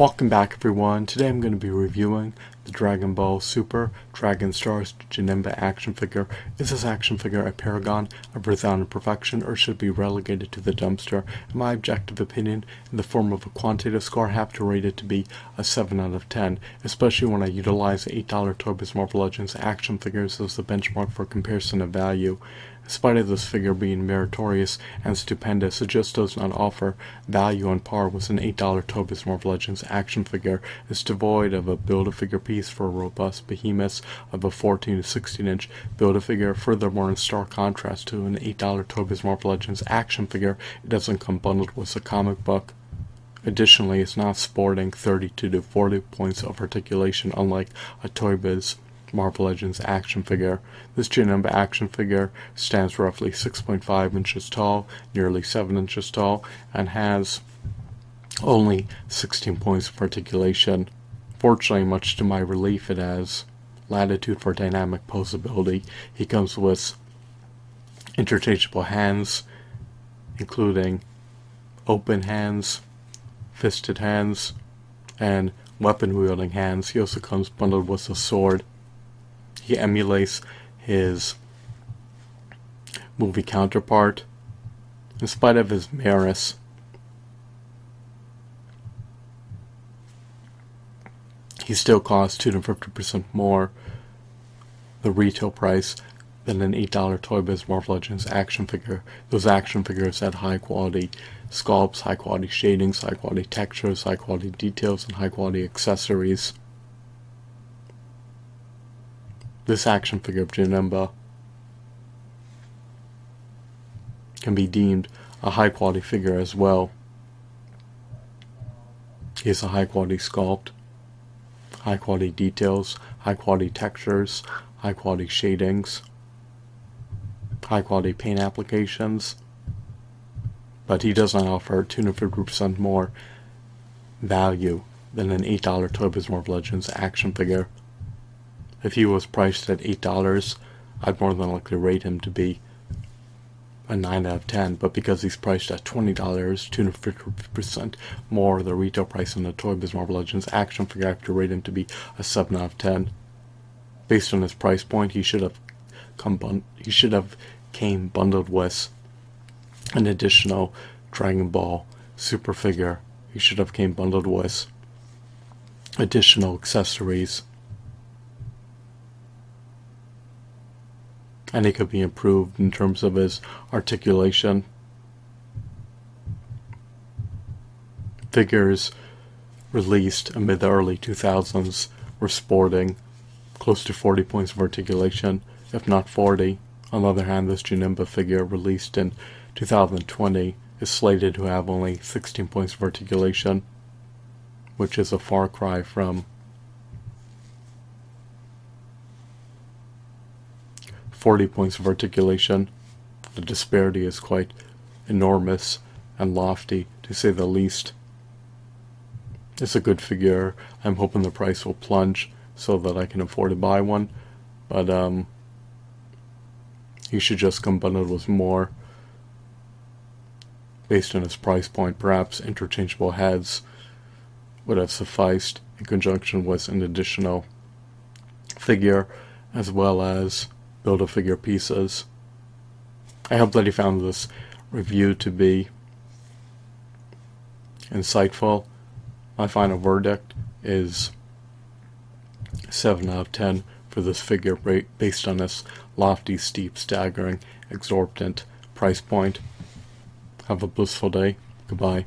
Welcome back everyone. Today I'm going to be reviewing the Dragon Ball Super Dragon Stars Janemba action figure. Is this action figure a paragon of resounding perfection or should be relegated to the dumpster? In my objective opinion, in the form of a quantitative score, I have to rate it to be a 7 out of 10, especially when I utilize $8 Toy Biz Marvel Legends action figures as the benchmark for comparison of value. Spite of this figure being meritorious and stupendous, it just does not offer value on par with an $8 Toy Biz Marvel Legends action figure. It's devoid of a build-a-figure piece for a robust behemoth of a 14 to 16 inch build-a-figure. Furthermore, in stark contrast to an $8 Toy Biz Marvel Legends action figure, it doesn't come bundled with a comic book. Additionally, it's not sporting 32 to 40 points of articulation, unlike a Toy Biz Marvel Legends action figure. This Janemba action figure stands roughly 6.5 inches tall, nearly 7 inches tall, and has only 16 points of articulation. Fortunately, much to my relief, it has latitude for dynamic posability. He comes with interchangeable hands, including open hands, fisted hands, and weapon wielding hands. He also comes bundled with a sword he emulates his movie counterpart. In spite of his merits, he still costs 250% more the retail price than an $8 Toy Biz Marvel Legends action figure. Those action figures had high quality sculpts, high quality shadings, high quality textures, high quality details, and high quality accessories. This action figure of Janemba can be deemed a high quality figure as well. Has a high quality sculpt, high quality details, high quality textures, high quality shadings, high quality paint applications, but he does not offer 250% more value than an $8 Toy Biz Marvel Legends action figure. If he was priced at $8, I'd more than likely rate him to be a 9 out of 10, but because he's priced at $20, 250% more the retail price on the Toy Biz Marvel Legends action figure, I have to rate him to be a 7 out of 10. Based on his price point, he should have come bun- he should have came bundled with an additional Dragon Ball super figure. He should have came bundled with additional accessories and he could be improved in terms of his articulation. Figures released amid the early 2000s were sporting close to 40 points of articulation, if not 40. On the other hand, this Janemba figure released in 2020 is slated to have only 16 points of articulation, which is a far cry from 40 points of articulation. The disparity is quite enormous and lofty, to say the least. It's a good figure. I'm hoping the price will plunge so that I can afford to buy one. But um, he should just come bundled with more based on its price point. Perhaps interchangeable heads would have sufficed in conjunction with an additional figure as well as Build-A-Figure pieces. I hope that you found this review to be insightful. My final verdict is 7 out of 10 for this figure based on this lofty, steep, staggering, exorbitant price point. Have a blissful day. Goodbye.